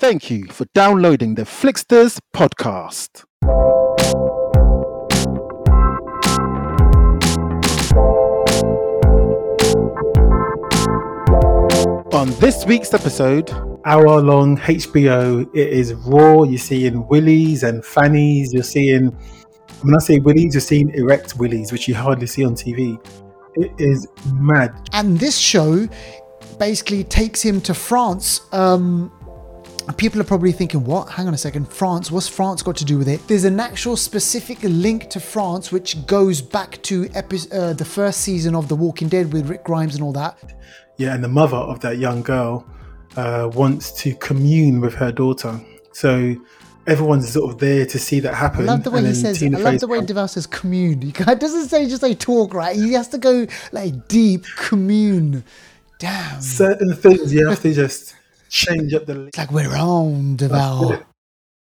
Thank you for downloading the Flixters podcast. On this week's episode, hour long HBO, it is raw. You're seeing willies and fannies. You're seeing, when I say willies, you're seeing erect willies, which you hardly see on TV. It is mad. And this show basically takes him to France. Um, people are probably thinking, what? Hang on a second. France? What's France got to do with it? There's an actual specific link to France, which goes back to epi- uh, the first season of The Walking Dead with Rick Grimes and all that. Yeah, and the mother of that young girl uh, wants to commune with her daughter. So everyone's sort of there to see that happen. I love the way he says. Tina I love the way Deval says commune. He doesn't say just like talk, right? He has to go like deep commune. Damn. certain things you have to just change up the. It's like we're on Deval.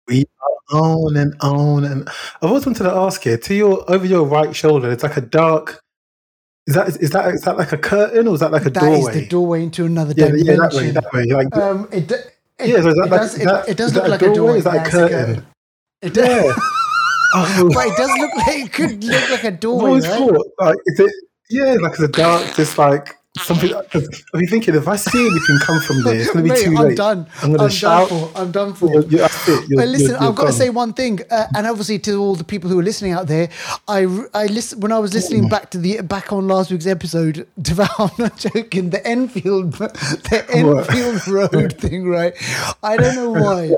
We are on and on and. I've always wanted to ask you to your over your right shoulder. It's like a dark. Is that is that is that like a curtain or is that like a That is doorway? the doorway into another yeah, dimension. yeah, that way, that way. Like, Um, it, it, yeah, so it like, does, it, that- it does look that like a doorway. Is that a curtain? It does, Yeah. Oh, but it does look like it could look like a I've doorway, always right? thought, like, is it? Yeah, like it's a dark, just like something. Been thinking, if I see anything come from there, it's going to be Mate, too I'm late. done. I'm to I'm shout. done for. I'm done for. You're, you're. You're, But listen, I've got to say one thing, uh, and obviously to all the people who are listening out there, I I listen when I was listening back to the back on last week's episode. Deval, I'm not joking. The Enfield, the What? Enfield Road thing, right? I don't know why.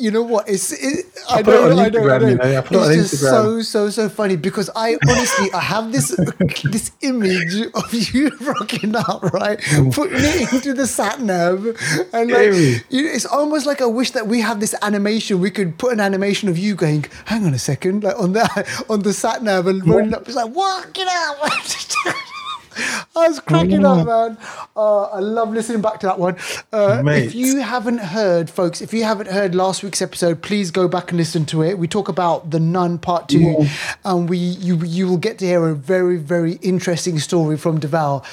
You know what? It's it, I, put it know, on I know, I Instagram, know. you know, I it it's just so so so funny because I honestly I have this this image of you rocking up, right? Putting it into the sat nav, and like you it's almost like I wish that we have this animation. We could put an animation of you going, "Hang on a second, like on the on the sat nav and rolling up. It's like, "What? Get out!" I was cracking up, man. Uh, I love listening back to that one. Uh, if you haven't heard, folks, if you haven't heard last week's episode, please go back and listen to it. We talk about the Nun Part Two, and we you you will get to hear a very very interesting story from Deval.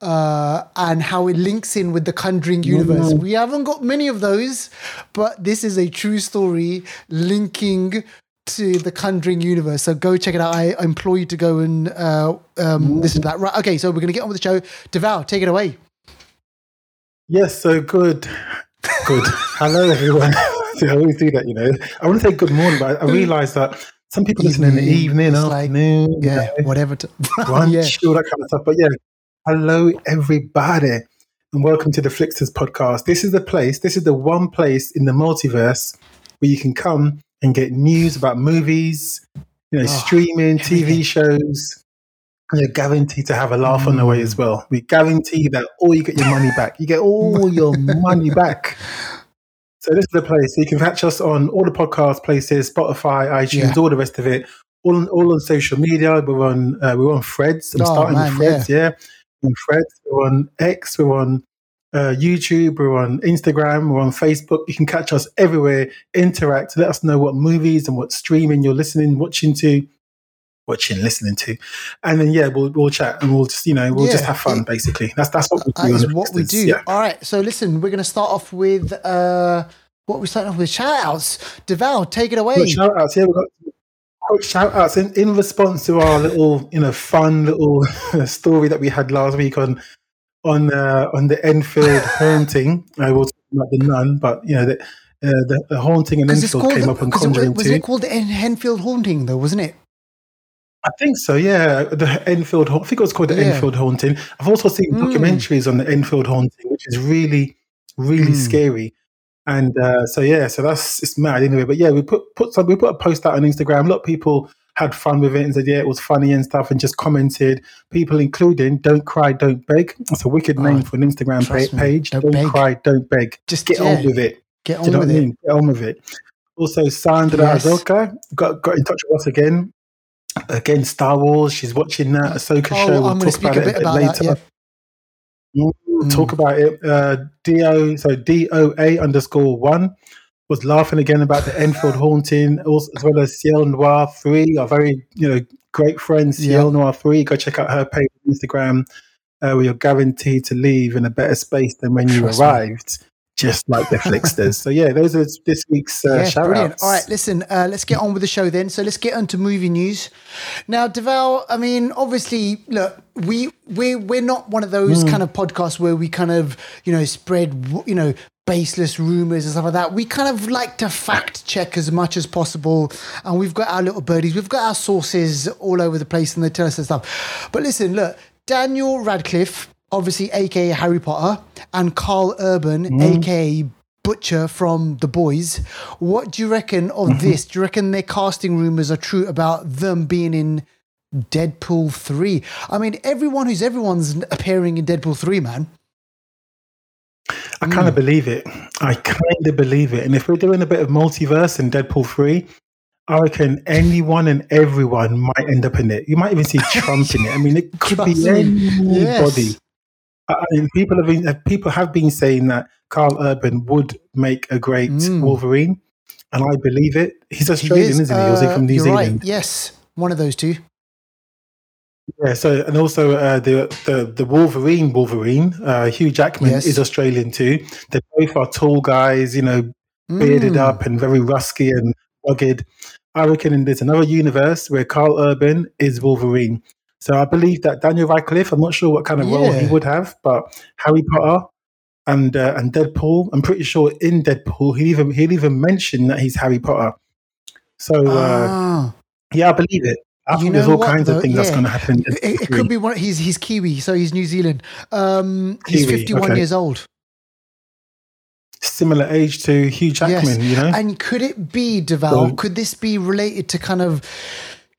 Uh, and how it links in with the Conjuring universe. We haven't got many of those, but this is a true story linking to the Conjuring universe. So go check it out. I implore you to go and uh, um, listen to that. Right. Okay. So we're going to get on with the show. Deval, take it away. Yes, so good. Good. Hello, everyone. I always do that, you know. I want to say good morning, but I, I realize that some people listen in the Evening. evening, It's like- afternoon, you Yeah. know, Whatever. To, brunch, yeah. all that kind of stuff. But yeah, hello, everybody, and welcome to the Flixters podcast. This is the place, this is the one place in the multiverse where you can come and get news about movies, you know, Oh, streaming, TV shows. And you're guaranteed to have a laugh on the way Mm. as well. We guarantee that all you get your money back. You get all your money back. So this is the place. You can catch us on all the podcast places, Spotify, iTunes, Yeah. all the rest of it. All on, all on social media. We're on uh, we're on Threads. I'm Oh, starting man, with Threads. Yeah, We're on Threads. We're on X. We're on uh, YouTube. We're on Instagram. We're on Facebook. You can catch us everywhere. Interact. Let us know what movies and what streaming you're listening, watching to, watching, listening to, and then yeah, we'll we'll chat and we'll just you know we'll just have fun. Basically, that's that's what we do. That is what we do. Yeah. All right. So listen, we're going to start off with uh, what we're starting off with shout outs. Deval, take it away. Quick shout outs. Yeah, we've got quick shout outs in, in response to our little, you know, fun little story that we had last week on on the on the Enfield haunting. I talk about the nun, but you know, the, uh, the, the haunting in it's Enfield came up on it- Conjuring wasn't 2. it called the En- Henfield Haunting, though, wasn't it? I think so, yeah. The Enfield, I think it was called the Yeah. Enfield haunting. I've also seen Mm. documentaries on the Enfield haunting, which is really, really Mm. scary. And uh, so yeah, so that's it's mad anyway. But yeah, we put put some we put a post out on Instagram. A lot of people had fun with it and said yeah, it was funny and stuff, and just commented. People including "Don't cry, don't beg." That's a wicked Oh, name for an Instagram pa- page. Don't Don't, cry, don't beg. Just Get yeah, on with it. Get on you know with what I it. mean? Get on with it. Also, Sandra Yes. Azoka got got in touch with us again. Again, Star Wars. She's watching that Ahsoka Oh, show. We'll I'm talk speak a bit about later. that. Yeah. We'll Mm. talk about it. Uh, Do so DOA underscore one was laughing again about the Enfield haunting, also, as well as Ciel Noir three, our very you know great friend Ciel Noir three. Go check out her page on Instagram, uh, where you're guaranteed to leave in a better space than when you Trust me. arrived. just like the does. So yeah, those are this week's uh, Yeah, shout brilliant. outs. All right, listen, uh, let's get on with the show then. So let's get onto movie news. Now, Deval, I mean, obviously, look, we we we're not one of those kind of podcasts where we kind of you know spread you know baseless rumors and stuff like that. We kind of like to fact check as much as possible, and we've got our little birdies, we've got our sources all over the place, and they tell us this stuff. But listen, look, Daniel Radcliffe. Obviously, aka Harry Potter, and Karl Urban, Hmm. aka Butcher from The Boys. What do you reckon of Mm-hmm. this? Do you reckon their casting rumors are true about them being in Deadpool 3? I mean, everyone who's everyone's appearing in Deadpool 3, man. I kind of believe it. I kind of believe it. And if we're doing a bit of multiverse in Deadpool 3, I reckon anyone and everyone might end up in it. You might even see Trump in it. I mean, it could be anybody. Yes. I mean, people have been uh, people have been saying that Karl Urban would make a great Mm. Wolverine, and I believe it. He's He Australian, is, is, not he? Or is he uh, from New Zealand? Right. Yes, one of those two. Yeah. So, and also uh, the the the Wolverine, Wolverine, uh, Hugh Jackman Yes. is Australian too. They both are tall guys, you know, bearded Mm. up and very rusky and rugged. I reckon there's another universe where Karl Urban is Wolverine. So I believe that Daniel Radcliffe. I'm not sure what kind of role he would have, but Harry Potter and uh, and Deadpool. I'm pretty sure in Deadpool he even he'll even mention that he's Harry Potter. So uh, Ah. yeah, I believe it. I You think there's know all what, kinds though? of things that's Yeah. going to happen. It, it could be one. He's he's Kiwi, so he's New Zealand. Um, he's Kiwi, 51 okay. years old. Similar age to Hugh Jackman, you know. And could it be, Deval? So- could this be related to kind of,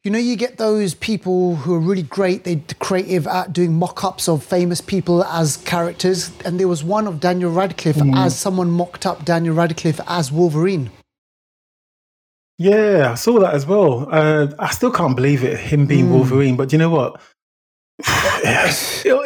you know, you get those people who are really great, they're creative at doing mock ups of famous people as characters. And there was one of Daniel Radcliffe Mm. as someone mocked up Daniel Radcliffe as Wolverine. Yeah, I saw that as well. Uh, I still can't believe it, him being Hmm. Wolverine. But you know what? it'll,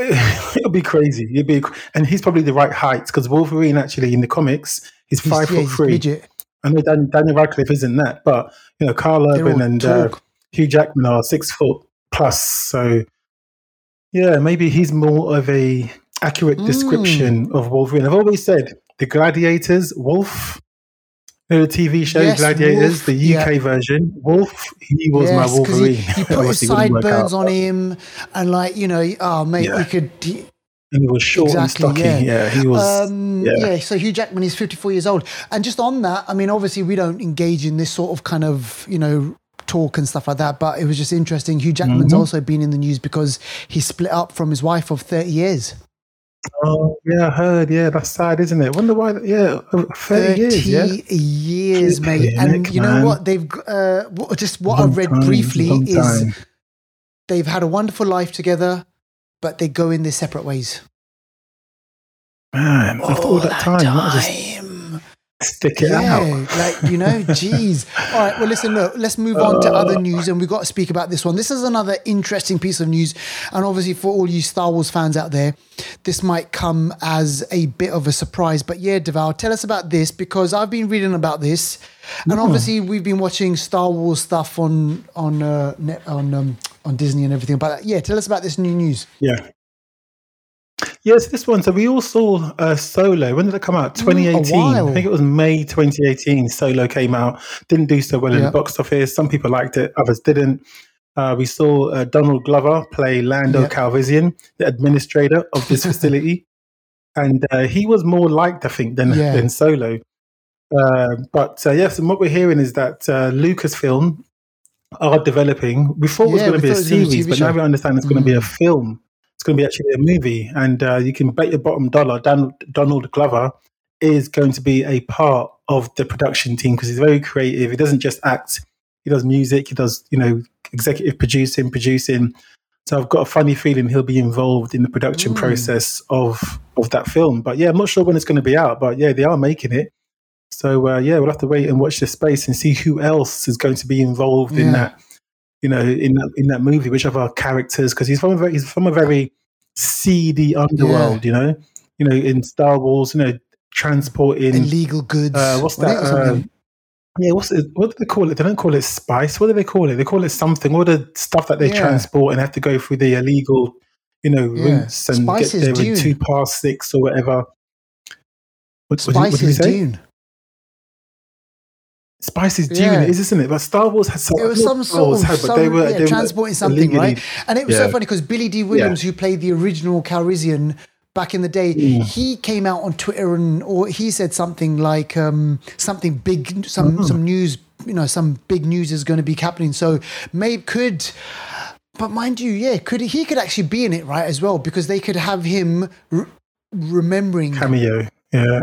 it'll be crazy. It'll be, and he's probably the right height because Wolverine actually in the comics he's He's- five yeah, foot three. I know Dan, Daniel Radcliffe isn't that, but you know Karl Urban and uh. Hugh Jackman are six foot plus. So yeah, maybe he's more of a accurate Hmm. description of Wolverine. I've always said the Gladiators, Wolf. You the TV show Yes, Gladiators, Wolf, the UK version. Wolf, he was my Yes, 'cause Wolverine. He, he put his Obviously, it wouldn't work sideburns on him, and like you know, oh mate, Yeah. he could. He, and he was short Exactly, and stocky. yeah. Yeah, he was. Um, yeah. yeah. so Hugh Jackman is 54 years old. And just on that, I mean, obviously, we don't engage in this sort of kind of, you know, talk and stuff like that, but it was just interesting. Hugh Jackman's Mhm. also been in the news because he split up from his wife of 30 years. Oh, yeah, I heard. Yeah, that's sad, isn't it? Wonder why. Yeah, over 30 years. Yeah. years, mate. And you know man. what? They've, uh, what, just what Long I read time, briefly is time. they've had a wonderful life together, but they go in their separate ways. Man, after all that time, as well time. Stick it yeah, out. like you know, geez. All right, well, listen, look, let's move on to other news, and we've got to speak about this one. This is another interesting piece of news, and obviously for all you Star Wars fans out there, this might come as a bit of a surprise. But yeah, Deval, tell us about this because I've been reading about this, and obviously we've been watching Star Wars stuff on on uh, net, on um, on Disney and everything. But yeah, tell us about this new news. Yeah. Yes, this one. So we all saw uh, Solo. When did it come out? Mm, 2018. while. I think it was May 2018. Solo came out. Didn't do so well in the box office. Some people liked it, others didn't. Uh, we saw uh, Donald Glover play Lando Yeah. Calrissian, the administrator of this facility, and uh, he was more liked, I think, than Yeah. than Solo. Uh, but uh, yes, and what we're hearing is that uh, Lucasfilm are developing. We thought it was going to be a thought it was gonna be a series, TV but now we understand it's going to be a Mm. film. It's going to be actually a movie, and uh, you can bet your bottom dollar Dan- Donald Glover is going to be a part of the production team because he's very creative. He doesn't just act; he does music. He does, you know, executive producing, producing. So I've got a funny feeling he'll be involved in the production Mm. process of of that film. But yeah, I'm not sure when it's going to be out. But yeah, they are making it. So uh, yeah, we'll have to wait and watch this space and see who else is going to be involved in that. You know, in that in that movie, which other characters? Because he's from a very, he's from a very seedy underworld. You know, you know, in Star Wars, you know, transporting. Illegal goods. Uh, what's that? Uh, yeah, what's it? What do they call it? They don't call it spice. What do they call it? They call it something. All the stuff that they Yeah. transport and have to go through the illegal, you know, Yeah. routes and Spice get is there in two past six or whatever. What, what did- what did say? Dune. Spice is Dune, Yeah. it is, isn't it? But Star Wars had some. It was some Star Wars sort of had, but some, they were, yeah, they were transporting something, illegally- right? And it was so funny because Billy Dee Williams, who played the original Calrissian back in the day, Mm. he came out on Twitter and or he said something like um, something big, some Mm-hmm. some news, you know, some big news is going to be happening. So maybe could. But mind you, yeah, could he could actually be in it, right, as well, because they could have him r- remembering cameo. Yeah.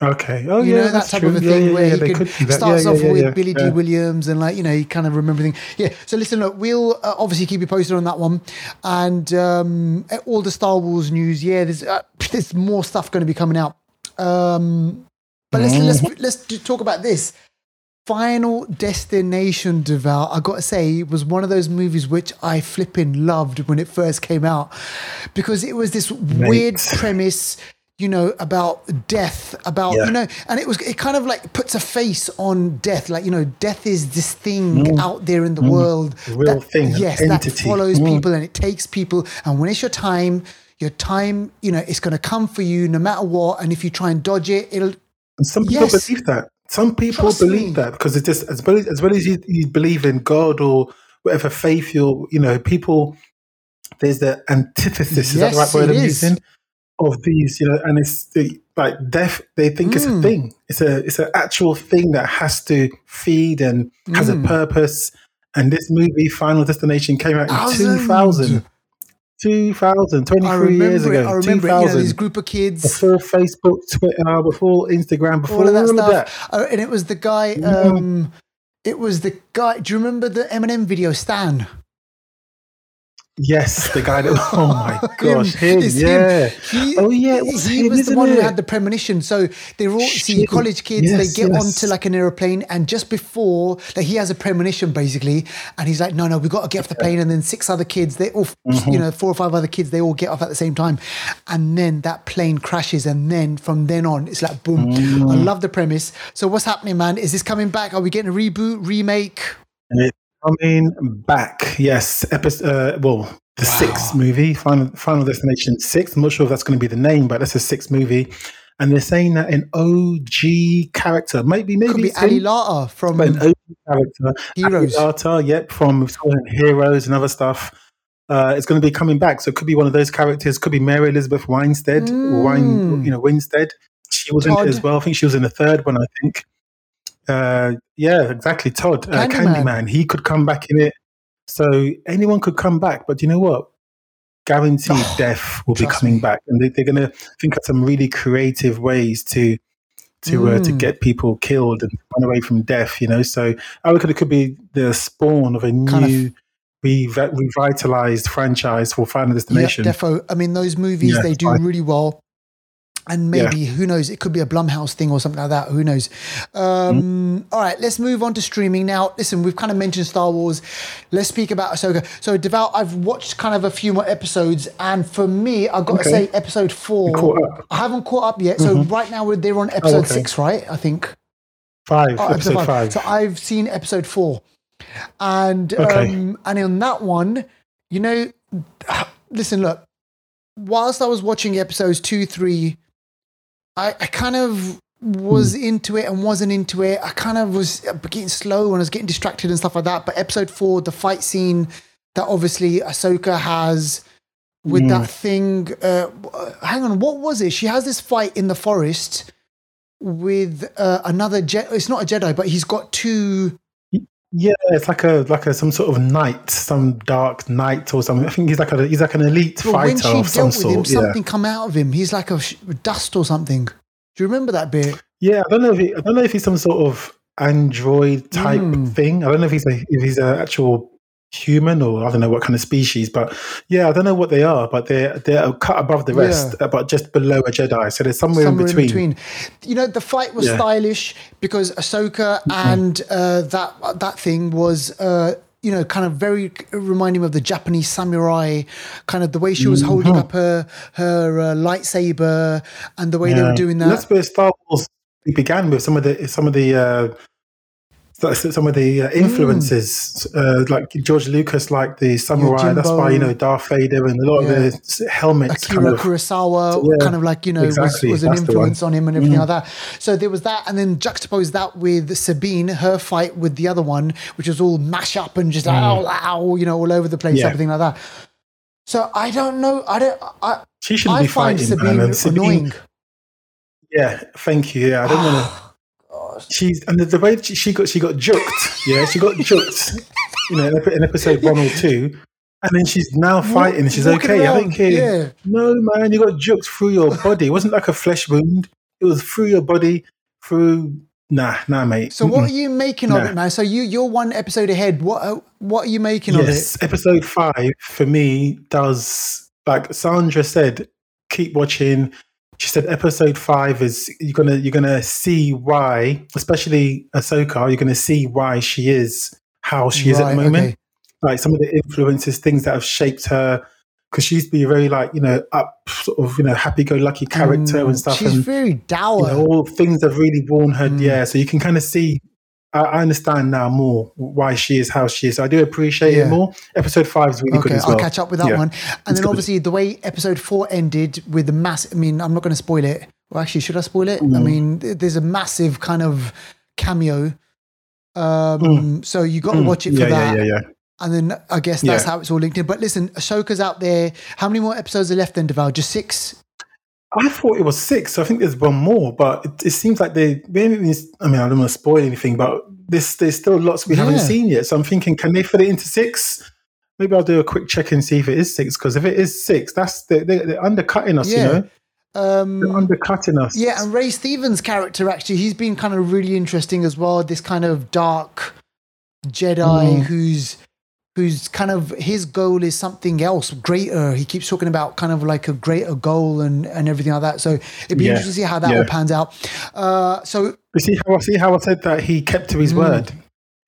Okay. Oh you yeah, know that type true. of a thing yeah, where yeah, he could, starts off with Billy Dee Williams and like you know he kind of remember things. Yeah. So listen, look, we'll uh, obviously keep you posted on that one, and um, all the Star Wars news. Yeah, there's uh, there's more stuff going to be coming out. Um, but let's Mm-hmm. let's let's talk about this. Final Destination, Deval, I gotta say, it was one of those movies which I flipping loved when it first came out because it was this weird premise, you know, about death, about, Yeah. you know, and it was, it kind of like puts a face on death. Like, you know, death is this thing out there in the world. Mm. real that, thing, Yes, that follows Mm. people and it takes people. And when it's your time, your time, you know, it's going to come for you no matter what. And if you try and dodge it, it'll, And some people Yes. believe that. Some people Trust believe me. that because it's just as well as, as well as you, you believe in God or whatever faith you're, you know, people. There's the antithesis. Is that the right word I'm using? Of these, you know, and it's the, like death. They think it's a Mm. thing. It's a it's an actual thing that has to feed and has a Mm. purpose. And this movie, Final Destination, came out in Thousand. 2000. 2000, 23 I years ago. I remember it, you know, this group of kids. before Facebook, Twitter, before Instagram, before all of that all stuff. of that. Uh, and it was the guy. Um, it was the guy. Do you remember the Eminem video, Stan? Yes, the guy that. Oh my gosh, Him. him, yeah. He, Oh, yeah, it was he him, was the one who had the premonition. So they're all see college kids. Yes, they get yes. onto like an aeroplane, and just before, like he has a premonition basically, and he's like, "No, no, we got to get off the plane." And then six other kids, they all, Mm-hmm. you know, four or five other kids, they all get off at the same time, and then that plane crashes, and then from then on, it's like boom. I Mm. love the premise. So what's happening, man? Is this coming back? Are we getting a reboot, remake? Coming back. Yes, episode. Uh, well, the sixth movie, Final Final Destination Six. I'm not sure if that's going to be the name, but that's a sixth movie. And they're saying that an OG character, maybe maybe Could be Ali Larter from an OG character, Heroes. Data, yep, from Heroes and other stuff. Uh, it's going to be coming back, so it could be one of those characters. Could be Mary Elizabeth Winstead, or Wine, Mm. you know, Winstead. She was in it as well. I think she was in the third one. I think. Uh, yeah, exactly. Todd, uh, Candyman. Candyman. He could come back in it. So anyone could come back, but you know what? Guaranteed Oh, death will be coming me. back, and they, they're going to think of some really creative ways to to uh, to Mm. get people killed and run away from death. You know, so I reckon it could be the spawn of a Kind of- new, revi- revitalized franchise for Final Destination. Yeah, defo. I mean, those movies Yeah, they do fine. really well. And Yeah. maybe who knows? It could be a Blumhouse thing or something like that. Who knows? Um, all right, let's move on to streaming now. Listen, we've kind of mentioned Star Wars. Let's speak about Ahsoka. So, Deval, I've watched kind of a few more episodes, and for me, I've got to say, episode four. I haven't caught up yet. So right now we're they're on episode Oh, okay. six, right? I think. Five, Oh, episode five. So I've seen episode four, and Okay. um, and on that one, you know, listen, look. Whilst I was watching episodes two, three, I, I kind of was into it and wasn't into it. I kind of was getting slow and I was getting distracted and stuff like that. But episode four, the fight scene that obviously Ahsoka has with Mm. that thing. Uh, hang on, what was it? She has this fight in the forest with uh, another Jedi. It's not a Jedi, but he's got two. Yeah, it's like a like a some sort of knight, some dark knight or something. I think he's like a he's like an elite when fighter she of some dealt with him, sort. Yeah, something come out of him. He's like a sh- dust or something. Do you remember that bit? yeah. I don't know if he, I don't know if he's some sort of android type Mm. thing. I don't know if he's a if he's an actual human or I don't know what kind of species. But yeah, I don't know what they are. But they're they're cut above the rest, uh, but just below a Jedi. So there's somewhere, Somewhere in between. You know, the fight was Yeah. stylish because Ahsoka and uh, that that thing was. Uh, you know, kind of very reminding me of the Japanese samurai, kind of the way she was holding Mm-hmm. up her her uh, lightsaber and the way they were doing that. That's where Star Wars began with some of the some of the uh, some of the uh, influences, uh, like George Lucas, like the samurai. Yojimbo. That's why you know Darth Vader and a lot Yeah. of the helmets. Akira kind of, Kurosawa Yeah, kind of like you know exactly, was, was an that's influence on him and everything like that. So there was that, and then juxtapose that with Sabine, her fight with the other one, which was all mash up and just ow, ow, you know, all over the place, Mm. Yeah. everything like that. So I don't know. I don't. I, she shouldn't I be find fighting. Sabine. Sabine- annoying. Yeah, thank you. Yeah, I don't want to. She's and the, the way she, she got she got juked. Yeah, she got juked. You know, in, in episode one or two, and then she's now fighting. She's walking okay. I around, don't care. yeah. No, man, you got juked through your body. It wasn't like a flesh wound. It was through your body. Through nah, nah, mate. So what are you making of Nah. it, man? So you you're one episode ahead. What uh, what are you making of it? Yes, episode five for me does like Sandra said. Keep watching. She said episode five is you're gonna you're gonna see why, especially Ahsoka. You're gonna see why she is how she is at the moment. okay. Like some of the influences, things that have shaped her. Because she used to be very like you know up sort of you know happy go lucky character Mm, and stuff. She's and very you dour. know, all things have really worn her. Mm. Yeah, so you can kind of see. I, I understand now more why she is how she is. So I do appreciate Yeah. it more. Episode five is really good Okay, as well. I'll catch up with that Yeah. one. And It's then good. obviously the way episode four ended with the mass. I mean, I'm not going to spoil it. Well, actually, should I spoil it? I Mm. mean, there's a massive kind of cameo. Um, So you got to Mm. watch it for yeah, that. yeah, yeah, yeah. And then I guess that's Yeah. how it's all linked in. But listen, Ahsoka's out there. How many more episodes are left then, Deval? Just six? I thought it was six. So I think there's one more, but it, it seems like they maybe. I mean, I don't want to spoil anything, but there's there's still lots we haven't seen yet. So I'm thinking, can they fit it into six? Maybe I'll do a quick check and see if it is six. Because if it is six, that's they, they, they're undercutting us. Yeah. You know, they're Um, undercutting us. yeah, and Ray Stevens' character actually, he's been kind of really interesting as well. This kind of dark Jedi Mm. who's who's kind of his goal is something else greater. He keeps talking about kind of like a greater goal and and everything like that. So it'd be Yeah, interesting to see how that yeah. all pans out. Uh, so You see how I see how I said that he kept to his Mm. word.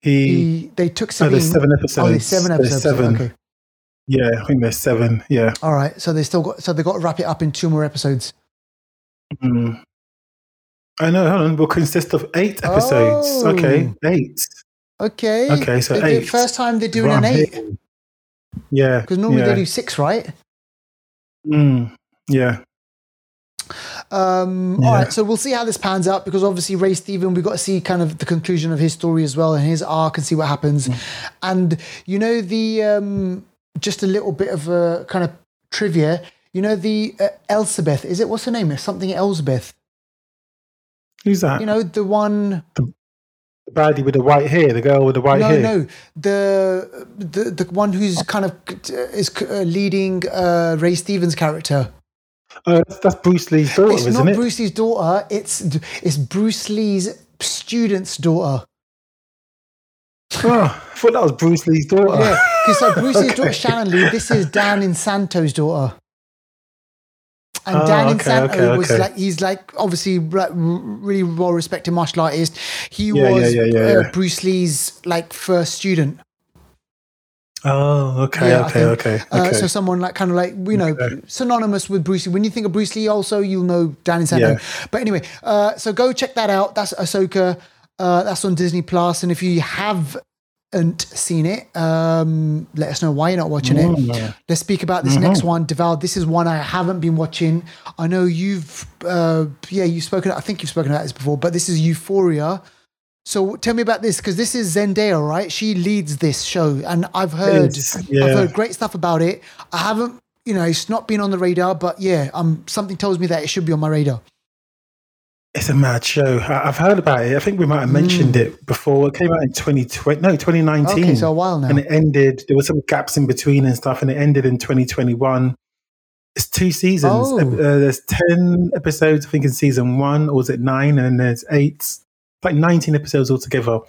He, he, they took oh, Sabine. there's seven episodes. Oh, there's seven There's episodes. seven. Okay. Yeah, I think there's seven. Yeah. All right. So they still got so they got to wrap it up in two more episodes. Mm. I know. Hold on. Will consist of eight episodes. Oh. Okay, eight. Okay. Okay, so Is eight. First time they're doing Right an eight. Yeah. because normally yeah. they do six, right? Mm, yeah. Um, Yeah. All right, so we'll see how this pans out because obviously Ray Steven, we've got to see kind of the conclusion of his story as well and his arc and see what happens. Mm. And you know the um, just a little bit of a kind of trivia. You know the uh, Elizabeth, is it? What's her name? It's something Elsbeth. Who's that? You know the one. the baddie with the white hair. The girl with the white no, hair. no, no, the the the one who's kind of uh, is uh, leading uh, Ray Stevens' character. Oh, that's, Bruce Lee's daughter, It's isn't not it? Bruce Lee's daughter. It's it's Bruce Lee's student's daughter. Oh, I thought that was Bruce Lee's daughter. Yeah, because so Bruce Lee's daughter Okay. Shannon Lee. This is Dan Inosanto's daughter. And Oh, Dan okay, Inosanto okay, was okay. like he's like obviously like, really well respected martial artist. He Yeah, was yeah, yeah, uh. Bruce Lee's like first student. Oh, okay, Yeah, okay, okay, Uh, okay. so someone like kind of like you know Okay. synonymous with Bruce Lee. When you think of Bruce Lee, also you'll know Dan Inosanto. Yeah. But anyway, uh, so go check that out. That's Ahsoka. Uh, that's on Disney Plus, and if you haven't seen it, um, let us know why you're not watching it. Mm. Let's speak about this Mhm. next one, Deval. This is one I haven't been watching. I know you've, uh, yeah, you've spoken. I think you've spoken about this before, but this is Euphoria. So tell me about this because this is Zendaya, right? She leads this show, and I've heard, is, I've heard great stuff about it. I haven't, you know, it's not been on the radar, but yeah, um, something tells me that it should be on my radar. It's a mad show. I've heard about it. I think we might have mentioned it before. It came out in 2020, no, 2019. Mm. Okay, so a while now. And it ended, there were some gaps in between and stuff, and it ended in 2021. It's two seasons. Oh. Uh, there's 10 episodes, I think, in season one, or was it nine? And then there's eight, like 19 episodes altogether.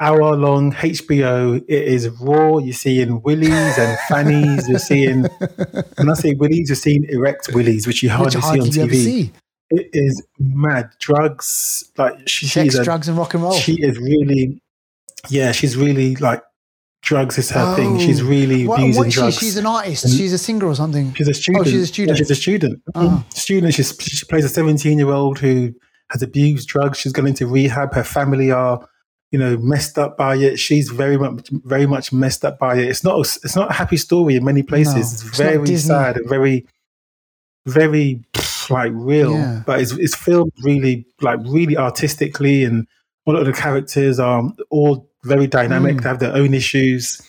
Hour long HBO. It is raw. You're seeing willies and fannies. You're seeing, when I say willies, you're seeing erect willies, which you hardly I see on TV. It is mad. Drugs, like she, Sex, she's a, drugs, and rock and roll. she is really, yeah, she's really like drugs is her thing. She's Oh. really What, abusing what she? drugs. She's an artist. And- She's a singer or something. She's a student. she's a Yeah, student. she's a student. Oh. Student. She's, she plays a 17 year old who has abused drugs. She's going into rehab. Her family are you know, messed up by it. She's very much, very much messed up by it. It's not, it's not a happy story in many places. No, it's it's very sad and very, very like real. Yeah. But it's, it's filmed really, like really artistically, and a lot of the characters are all very dynamic. Mm. They have their own issues.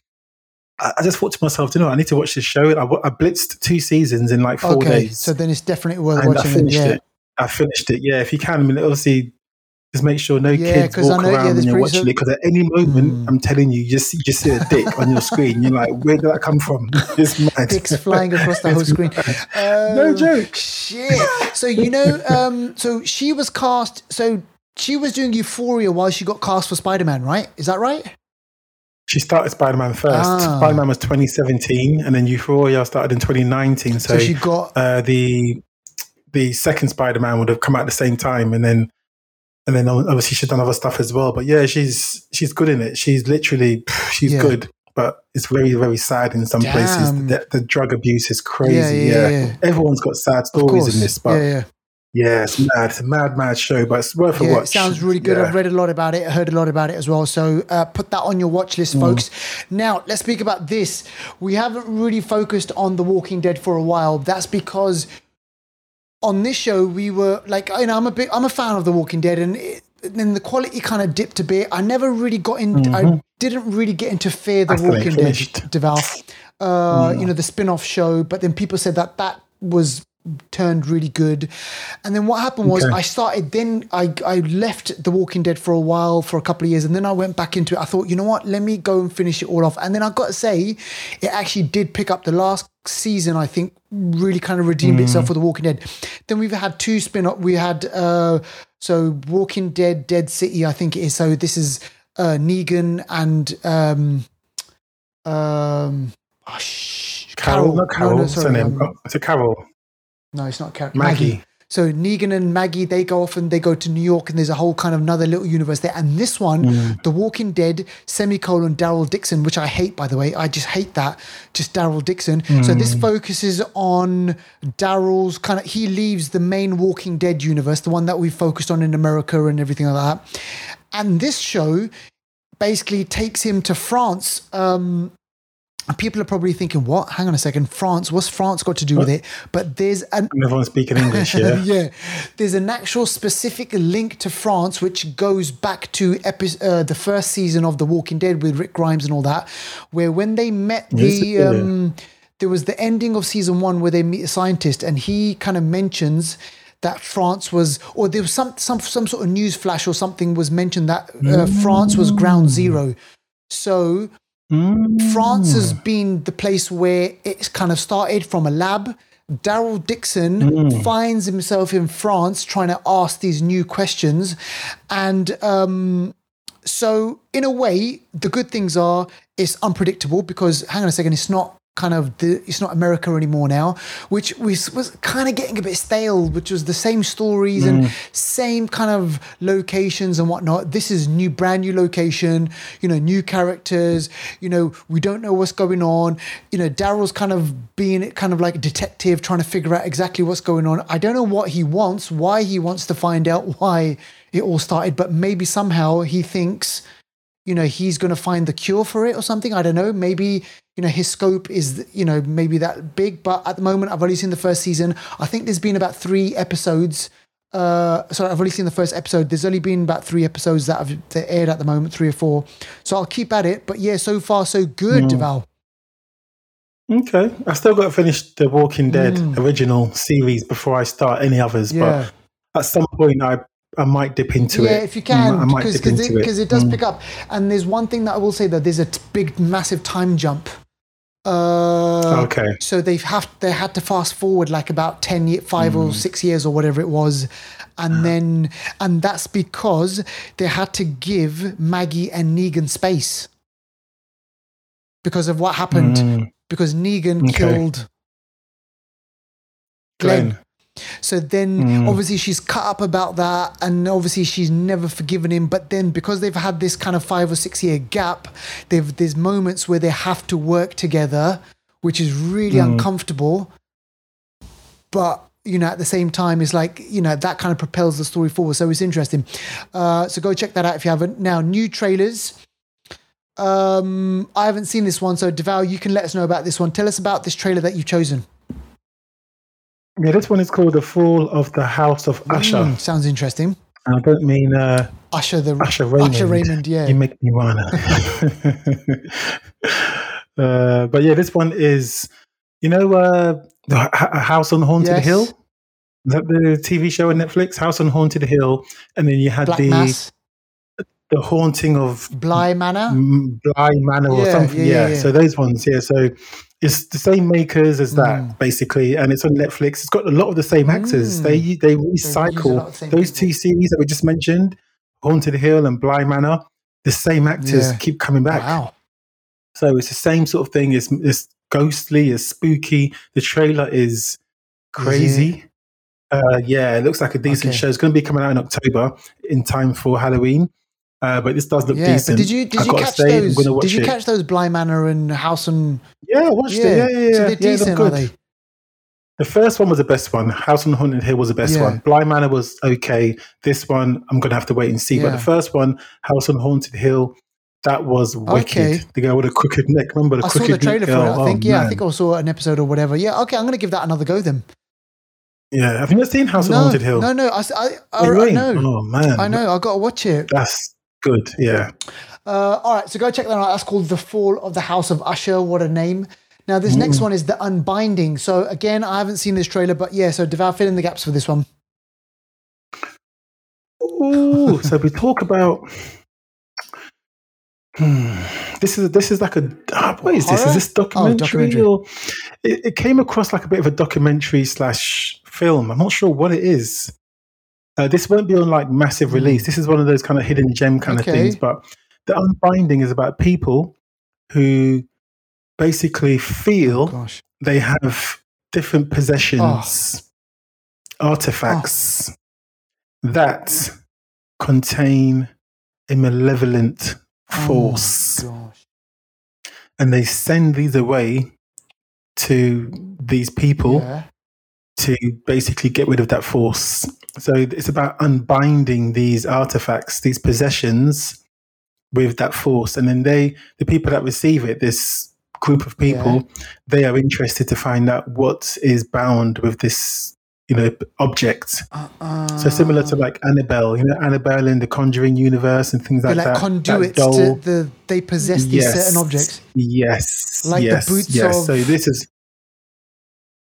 I, I just thought to myself, you know, I need to watch this show. I, I blitzed two seasons in like four okay, days so then it's definitely worth and I watching. finished it. Yeah. it. I finished it. Yeah, if you can, I mean, obviously, just make sure no Yeah, kids walk know- around there's when you're watching so- it. Because at any moment, Mm. I'm telling you, you just you just see a dick on your screen. You're like, where did that come from? It's mad. Dicks flying across the whole screen. Oh, No joke. Shit. So you know, um, so she was cast. So she was doing Euphoria while she got cast for Spider Man, right? Is that right? She started Spider Man first. Ah. Spider Man was 2017, and then Euphoria started in 2019. So, So she got. uh, the the second Spider Man would have come out at the same time, and then and then obviously she's done other stuff as well. But yeah, she's she's good in it. She's literally she's Yeah. good, but it's very very sad in some places. Damn. The, the drug abuse is crazy. Yeah, Yeah, everyone's got sad stories in this, but yeah, yeah, yeah. it's mad. It's a mad mad show, but it's worth a Yeah, watch. it sounds really good. Yeah. I've read a lot about it, I heard a lot about it as well. So uh, put that on your watch list, Mm. folks. Now, let's speak about this. We haven't really focused on The Walking Dead for a while. That's because on this show, we were like, you know, I'm a big, I'm a fan of The Walking Dead, and it, then the quality kind of dipped a bit. I never really got in. I didn't really get into Fear the Mm-hmm. I still ain't Walking Dead. Deval. Uh, You know, the spin-off show, but then people said that that was turned really good. And then what happened was Okay. I started then I I left The Walking Dead for a while for a couple of years and then I went back into it. I thought, you know what, let me go and finish it all off. And then I got to say, it actually did pick up the last season, I think, really kind of redeemed itself for The Walking Dead. Then we've had two spin-off. We had uh so Walking Dead, Dead City, I think it is. So this is uh Negan and um um oh, sh- Carol, Carol. No, no, what's her sorry, um, it's a Carol. No, it's not Carol. Maggie. So Negan and Maggie, they go off and they go to New York, and there's a whole kind of another little universe there. And this one, Mm. The Walking Dead, semicolon Daryl Dixon, which I hate, by the way. I just hate that. Just Daryl Dixon. So this Mm. focuses on Daryl's kind of. He leaves the main Walking Dead universe, the one that we focused on in America and everything like that. And this show basically takes him to France. Um, and people are probably thinking, "What? Hang on a second, France? What's France got to do with it?" But there's an And everyone's speaking English, yeah. yeah. There's an actual specific link to France, which goes back to epi- uh, the first season of The Walking Dead with Rick Grimes and all that, where when they met the. Um, there was the ending of season one where they meet a scientist, and he kind of mentions that France was, or there was some some some sort of news flash or something was mentioned that uh, France was ground zero. So France has been the place where it's kind of started from a lab. Daryl Dixon finds himself in France trying to ask these new questions. And um, so, in a way, the good things are it's unpredictable because, hang on a second, it's not kind of the it's not America anymore now, which was, was kind of getting a bit stale, which was the same stories and mm. same kind of locations and whatnot. This is new, brand new location, you know, new characters, you know, we don't know what's going on. You know, Daryl's kind of being kind of like a detective trying to figure out exactly what's going on. I don't know what he wants, why he wants to find out why it all started, but maybe somehow he thinks you know he's going to find the cure for it or something i don't know maybe you know his scope is you know maybe that big but at the moment i've only seen the first season i think there's been about three episodes uh sorry i've only seen the first episode there's only been about three episodes that have that aired at the moment three or four so i'll keep at it but yeah so far so good Mm. deval Okay, I still got to finish the Walking Dead Mm. original series before I start any others. yeah But at some point, I I might dip into yeah, it. Yeah, if you can, Mm, I might because dip because into it, 'cause it does Mm. pick up. And there's one thing that I will say that there's a t- big, massive time jump. Uh, Okay. So they've have they had to fast forward like about ten, ye- five Mm. or six years or whatever it was, and then and that's because they had to give Maggie and Negan space because of what happened. Mm, Because Negan Okay. killed Glenn. Glenn. So then Mm. obviously she's cut up about that and obviously she's never forgiven him. But then because they've had this kind of five or six year gap, they've there's moments where they have to work together, which is really Mm. uncomfortable. But you know, at the same time, is like, you know, that kind of propels the story forward. So it's interesting. Uh, so go check that out if you haven't. Now, new trailers. Um, I haven't seen this one, so Deval, you can let us know about this one. Tell us about this trailer that you've chosen. Yeah, this one is called The Fall of the House of Usher. Mm, sounds interesting. And I don't mean uh, Usher the Usher Raymond. Usher Raymond, yeah. You make me wanna. uh, but yeah, this one is, you know, uh, House on Haunted Yes. Hill. Is that the TV show on Netflix? House on Haunted Hill, and then you had Black the Mass, the haunting of Bly Manor. Bly Manor or Yeah, something. yeah, Yeah, yeah, yeah. So those ones, yeah. So it's the same makers as that Mm. basically, and it's on Netflix. It's got a lot of the same actors. Mm. They they recycle of the those people. two series that we just mentioned, Haunted Hill and Bly Manor. The same actors Yeah. keep coming back. Wow. So it's the same sort of thing. It's, it's ghostly, it's spooky. The trailer is crazy. Uh, yeah, it looks like a decent Okay. show. It's going to be coming out in October in time for Halloween. Uh, but this does look Yeah, decent. but did you did you catch I'm those? gonna Did you it. catch those Bly Manor and House and Yeah, I watched yeah? it. Yeah, yeah, yeah. So they're yeah, they're decent, are they? The first one was the best one. House on Haunted Hill was the best Yeah. one. Bly Manor was okay. This one, I'm going to have to wait and see. But the first one, House on Haunted Hill, that was wicked. Okay. The girl with a crooked neck. Remember the I saw crooked the trailer neck for it. I think Oh, yeah, I think I saw an episode or whatever. Yeah, okay, I'm gonna give that another go then. Yeah, have you not seen House no, on Haunted Hill? no, no, I, I, I, Oh, I know, Oh, man. I know, I got to watch it. That's good. Yeah. Uh, all right, so go check that out. That's called The Fall of the House of Usher. What a name. Now, this Mm. next one is The Unbinding. So, again, I haven't seen this trailer, but yeah, so Deval, fill in the gaps for this one. Ooh, so we talk about. Hmm, this is this is like a ah, what is this? Is this documentary? documentary. Or it, it came across like a bit of a documentary slash film. I'm not sure what it is. Uh, this won't be on like massive hmm. release. This is one of those kind of hidden gem kind Okay. of things. But the unbinding is about people who basically feel oh, Gosh. they have different possessions, ah. artifacts ah. that contain a malevolent oh, force. Oh, and they send these away to these people Yeah. to basically get rid of that force. So it's about unbinding these artifacts, these possessions with that force. And then they, the people that receive it, this group of people, they are interested to find out what is bound with this, you know, object. Uh, So similar to like Annabelle, you know, Annabelle in the Conjuring universe and things they're like, like that. conduits that doll. to the, they possess these certain objects. Yes. Like the boots yes. of- So this is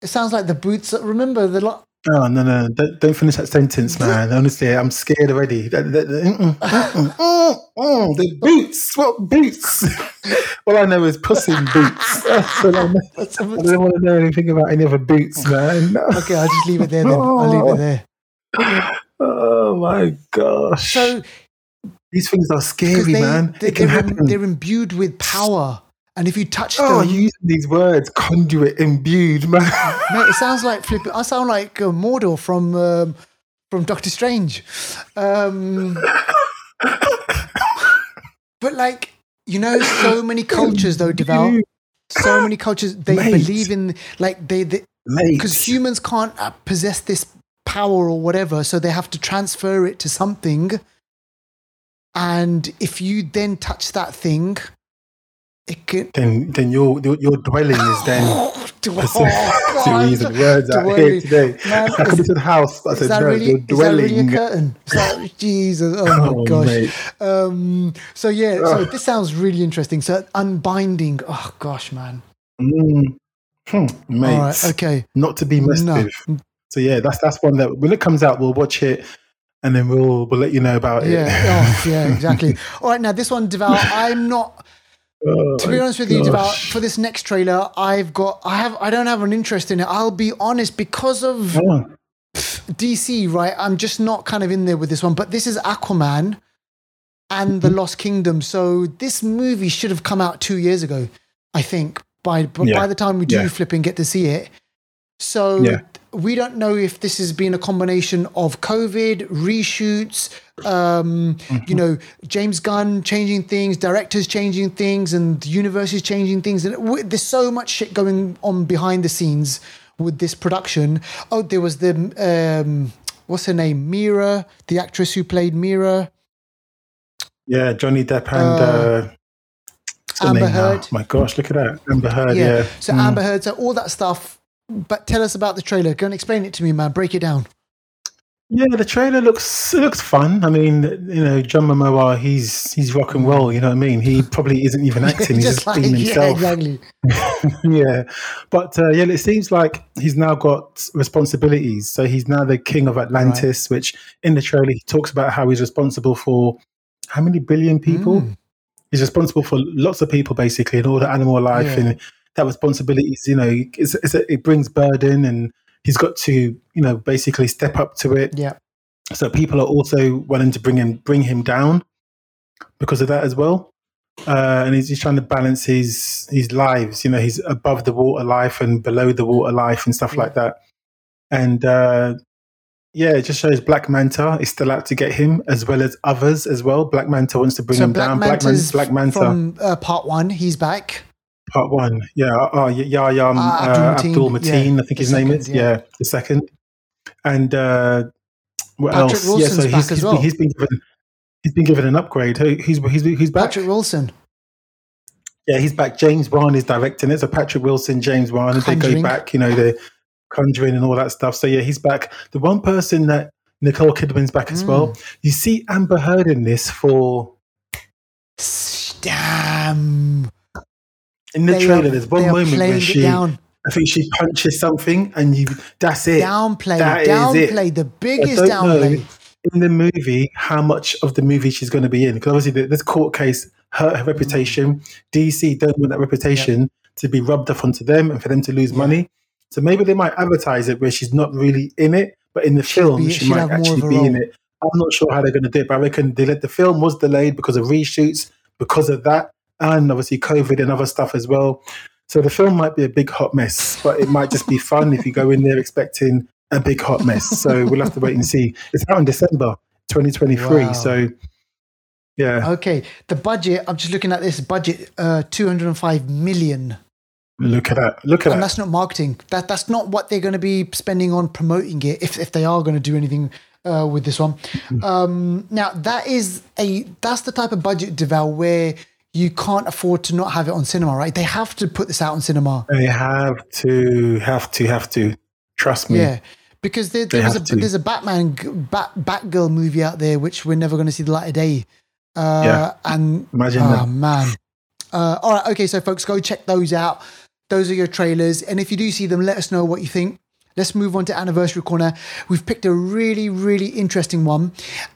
It sounds like the boots. Remember the lot. Oh no no don't, don't finish that sentence, man. Honestly, I'm scared already. Mm, mm, mm, the boots. What boots? All I know is puss in boots. That's all I, know. I don't want to know anything about any other boots, man. Okay, I'll just leave it there then. I'll leave it there. Oh my gosh. So, These things are scary, they, man. they, it can they're, happen. they're imbued with power. And if you touch Oh, them, you using these words, conduit, imbued, man. mate, it sounds like flipping. I sound like uh, Mordo from um, from Doctor Strange. Um, but like you know, so many cultures though, develop. So many cultures they Mate. believe in like they because humans can't uh, possess this power or whatever, so they have to transfer it to something. And if you then touch that thing, it can. then then your your, your dwelling is then to to use the words out here today. Man, I come the house. I said, no, really, your is that really a curtain? Is that, Jesus, oh my Oh, gosh. Um, so yeah, so this sounds really interesting. So unbinding, oh gosh, man. Mm. Hmm, mate, All right, okay. not to be messed No. with. So yeah, that's that's one that when it comes out, we'll watch it, and then we'll we'll let you know about it. Yeah, oh, yeah, exactly. All right, now this one, Deval, I'm not Oh, to be honest with you, Deval, for this next trailer, I've got I have I don't have an interest in it. I'll be honest, because of Oh, DC, right? I'm just not kind of in there with this one. But this is Aquaman and the hmm. Lost Kingdom. So this movie should have come out two years ago, I think. By but Yeah. by the time we do Yeah. flip and get to see it, so Yeah. we don't know if this has been a combination of COVID reshoots. Um, Mm-hmm. You know, James Gunn changing things, directors changing things, and the universe is changing things. And w- there's so much shit going on behind the scenes. with this production. Oh, there was the um, what's her name, Mira, the actress who played Mira. Yeah, Johnny Depp and Uh, uh, Amber? Heard. My gosh, look at that, Amber Heard. Yeah. Yeah. So Mm. Amber Heard, so all that stuff. But tell us about the trailer. Go and explain it to me, man. Break it down. Yeah, the trailer looks looks fun. I mean, you know, John Momoa, he's he's rock and roll. You know what I mean? He probably isn't even acting; he's just, being himself. yeah, exactly. yeah, but uh, yeah, it seems like he's now got responsibilities. So he's now the king of Atlantis, which in the trailer he talks about how he's responsible for how many billion people. Mm. He's responsible for lots of people, basically, and all the animal life Yeah. and that responsibilities. You know, it's, it's a, it brings burden, and he's got to you know basically step up to it. Yeah. So people are also wanting to bring him bring him down because of that as well. Uh, and he's, he's trying to balance his his lives. You know, he's above the water life and below the water life and stuff Yeah. like that. And uh, yeah, it just shows Black Manta is still out to get him, as well as others as well. Black Manta wants to bring So him Black down. Black, Man- Black Manta, from uh, part one. He's back. Part one. Yeah, yeah, yeah, yeah, um, Ah, uh, Abdul Mateen, yeah, I think his name is. yeah. Yeah. the second. And uh, what Patrick else? Wilson's yeah, so back he's, as he's, well. been, he's been given he's been given an upgrade. He's he's he's back. Patrick Wilson. Yeah, he's back. James Wan is directing it. So Patrick Wilson, James Wan, they go back. You know, the Conjuring and all that stuff. So yeah, he's back. The one person that Nicole Kidman's back as Mm. well. You see Amber Heard in this for Damn. In the They trailer. are- there's one moment where she, down. I think she punches something, and you that's it. downplay, That downplay, the biggest downplay. in the movie how much of the movie she's going to be in because obviously this court case hurt her reputation. Mm. DC don't want that reputation to be rubbed off onto them and for them to lose money. So maybe they might advertise it where she's not really in it, but in the film be- she might actually be in it. I'm not sure how they're going to do it, but I reckon they let the film was delayed because of reshoots, because of that, and obviously COVID and other stuff as well. So the film might be a big hot mess, but it might just be fun if you go in there expecting a big hot mess. So we'll have to wait and see. It's out in December 2023. Wow. So yeah, Okay, the budget. I'm just looking at this budget. Uh, 205 million, look at that. Look at and that. that's not marketing. That that's not what they're going to be spending on promoting it. If if they are going to do anything uh, with this one, Mm-hmm. um, now that is a that's the type of budget, Deval, where you can't afford to not have it on cinema, right? They have to put this out on cinema. They have to, have to, have to. Trust me. Yeah, because there, there was a to. there's a Batman Bat Batgirl movie out there which we're never going to see the light of day. Uh, Yeah. and Imagine oh that. man. Uh, all right, okay, so folks, go check those out. Those are your trailers, and if you do see them, let us know what you think. Let's move on to anniversary corner. We've picked a really, really interesting one,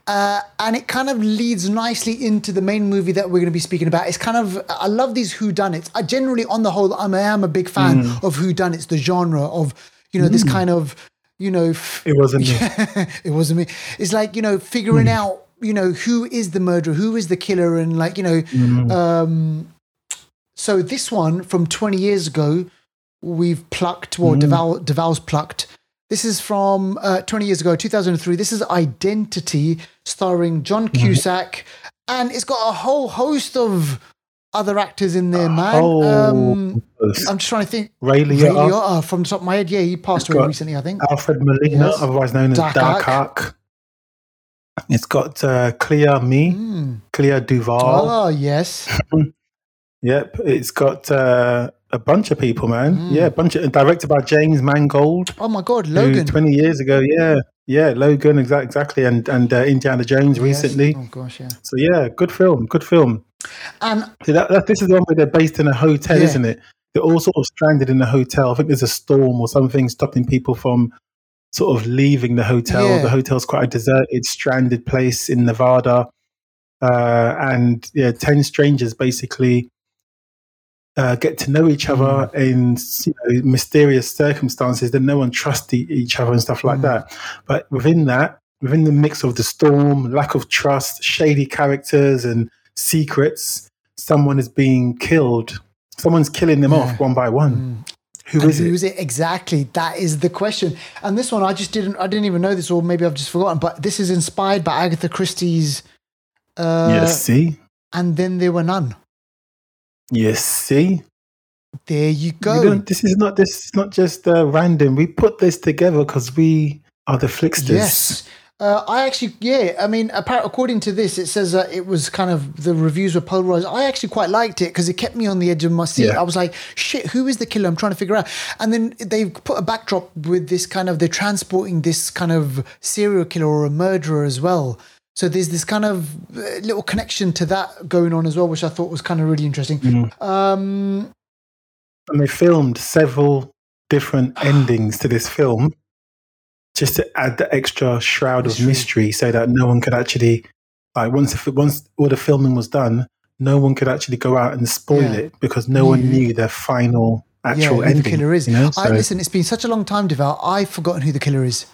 uh, and it kind of leads nicely into the main movie that we're going to be speaking about. It's kind of I love these whodunits. I generally, on the whole, I'm, I am a big fan Mm. of whodunits, the genre of you know this kind of you know f- It wasn't me. it wasn't me. It's like you know figuring out you know who is the murderer, who is the killer, and like you know. Um, so this one from 20 years ago, we've plucked. Well, Deval, Deval's plucked. This is from uh, 20 years ago, 2003. This is Identity, starring John Cusack, and it's got a whole host of other actors in there, man. Oh, Um, I'm just trying to think. Ray Ray Liotta, Liotta from the top of my head. Yeah, he passed away recently, I think. Alfred Molina, Yes. otherwise known as Dark Dark, Ark. Ark. It's got uh, Clea Me, Mm. Clea DuVall. Oh, yes. Yep, it's got uh, a bunch of people, man. Mm. Yeah, a bunch of directed by James Mangold. Oh, my God. Logan. 20 years ago, yeah. Yeah, Logan, exactly, exactly, and and uh, Indiana Jones Yes. recently. Oh, gosh, yeah. So yeah, good film, good film. And See, that, that, this is the one where they're based in a hotel, Yeah. isn't it? They're all sort of stranded in a hotel. I think there's a storm or something stopping people from sort of leaving the hotel. Yeah. The hotel's quite a deserted, stranded place in Nevada, uh, and yeah, ten strangers basically uh, get to know each other Mm. in you know, mysterious circumstances that no one trusts each other and stuff like Mm. that. But within that, within the mix of the storm, lack of trust, shady characters, and secrets, someone is being killed. Someone's killing them Yeah. off one by one. Who And is who it? is it exactly? That is the question. And this one, I just didn't. I didn't even know this, or maybe I've just forgotten. But this is inspired by Agatha Christie's. Uh, yes, see, And then there were none. Yes, see. There you You go. don't- this is not this is not just uh, random. We put this together because we are the Flixters. Yes. Uh, I actually, yeah, I mean, according to this, it says that it was kind of the reviews were polarized. I actually quite liked it because it kept me on the edge of my seat. Yeah. I was like, shit, who is the killer? I'm trying to figure out. And then they put a backdrop with this kind of, they're transporting this kind of serial killer or a murderer as well. So there's this kind of uh, little connection to that going on as well, which I thought was kind of really interesting. Mm. Um, And they filmed several different endings to this film just to add the extra shroud of Mystery. mystery so that no one could actually like once if, once all the filming was done, no one could actually go out and spoil Yeah. it because no one knew the final yeah, actual who ending. the killer is. You know? I, So- listen, it's been such a long time, Deval. I've forgotten who the killer is.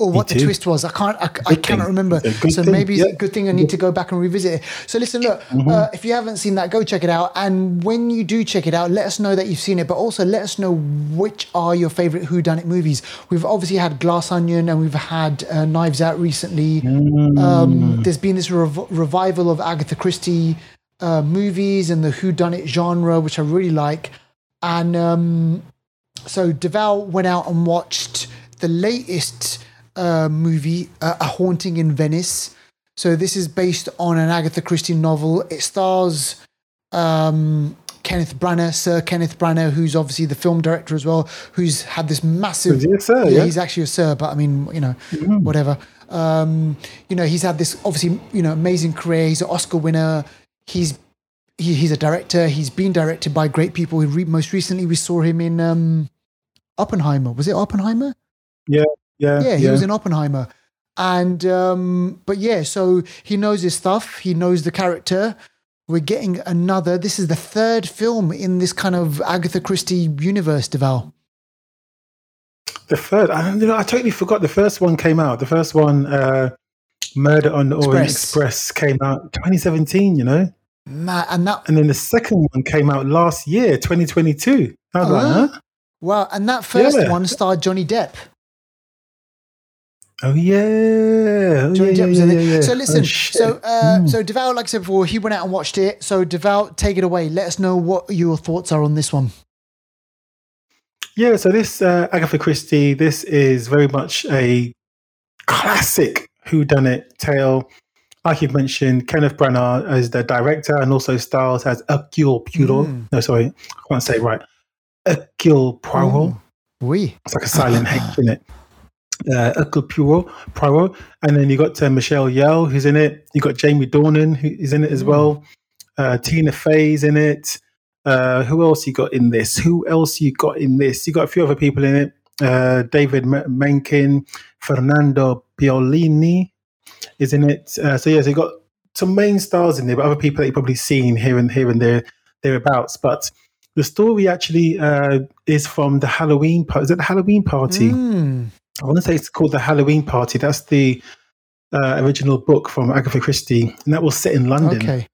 Or what the twist was. I can't. I, I cannot remember. So thing, maybe it's a good thing I need to go back and revisit it. So listen, look. Mm-hmm. Uh, if you haven't seen that, go check it out. And when you do check it out, let us know that you've seen it. But also let us know which are your favorite Who Done It movies. We've obviously had Glass Onion and we've had uh, Knives Out recently. Mm. Um, there's been this rev- revival of Agatha Christie uh, movies and the Who Done It genre, which I really like. And um, so Deval went out and watched the latest uh, movie, uh, A Haunting in Venice. So this is based on an Agatha Christie novel. It stars um, Kenneth Branagh, Sir Kenneth Branagh, who's obviously the film director as well, who's had this massive. Is he a sir, yeah, yeah? he's actually a sir, but I mean, you know, whatever. Um, you know, he's had this obviously, you know, amazing career. He's an Oscar winner. He's he, he's a director. He's been directed by great people. We re- most recently we saw him in um, Oppenheimer. Was it Oppenheimer? yeah, Yeah, he was in Oppenheimer. And um, but yeah, so he knows his stuff. He knows the character. We're getting another. This is the third film in this kind of Agatha Christie universe, Deval. The third, I, you know, I totally forgot. The first one came out. The first one, uh, Murder on the Orient Express. Came out 2017. You know, Ma- and that and then the second one came out last year, 2022. I was like, Uh-huh. huh? well, and that first Yeah. one starred Johnny Depp. Oh yeah, oh, Johnny yeah, Depp was yeah, in yeah, it. yeah. So Oh, listen, shit. so uh, Mm. so Deval, like I said before, he went out and watched it. So Deval, take it away. Let us know what your thoughts are on this one. Yeah, so this uh, Agatha Christie, this is very much a classic whodunit tale. Like you've mentioned, Kenneth Branagh as the director and also stars as Hercule Poirot. Mm. No, sorry, I can't say it right. Hercule Poirot. Oui. It's like a silent H in it. Uh, Hercule Poirot, Poirot. And then you got uh, Michelle Yeoh, who's in it. You got Jamie Dornan, who is in it as Mm. well. Uh, Tina Fey's in it. Uh, who else you got in this? Who else you got in this? You got a few other people in it. Uh, David M- Menken, Fernando Piolini is in it. Uh, so yeah, so you got some main stars in there, but other people that you've probably seen here and here and there thereabouts. But the story actually uh, is from the Halloween party. Is it the Halloween party? Mm. I want to say it's called the Halloween Party. That's the uh, original book from Agatha Christie, and that was set in London. Okay.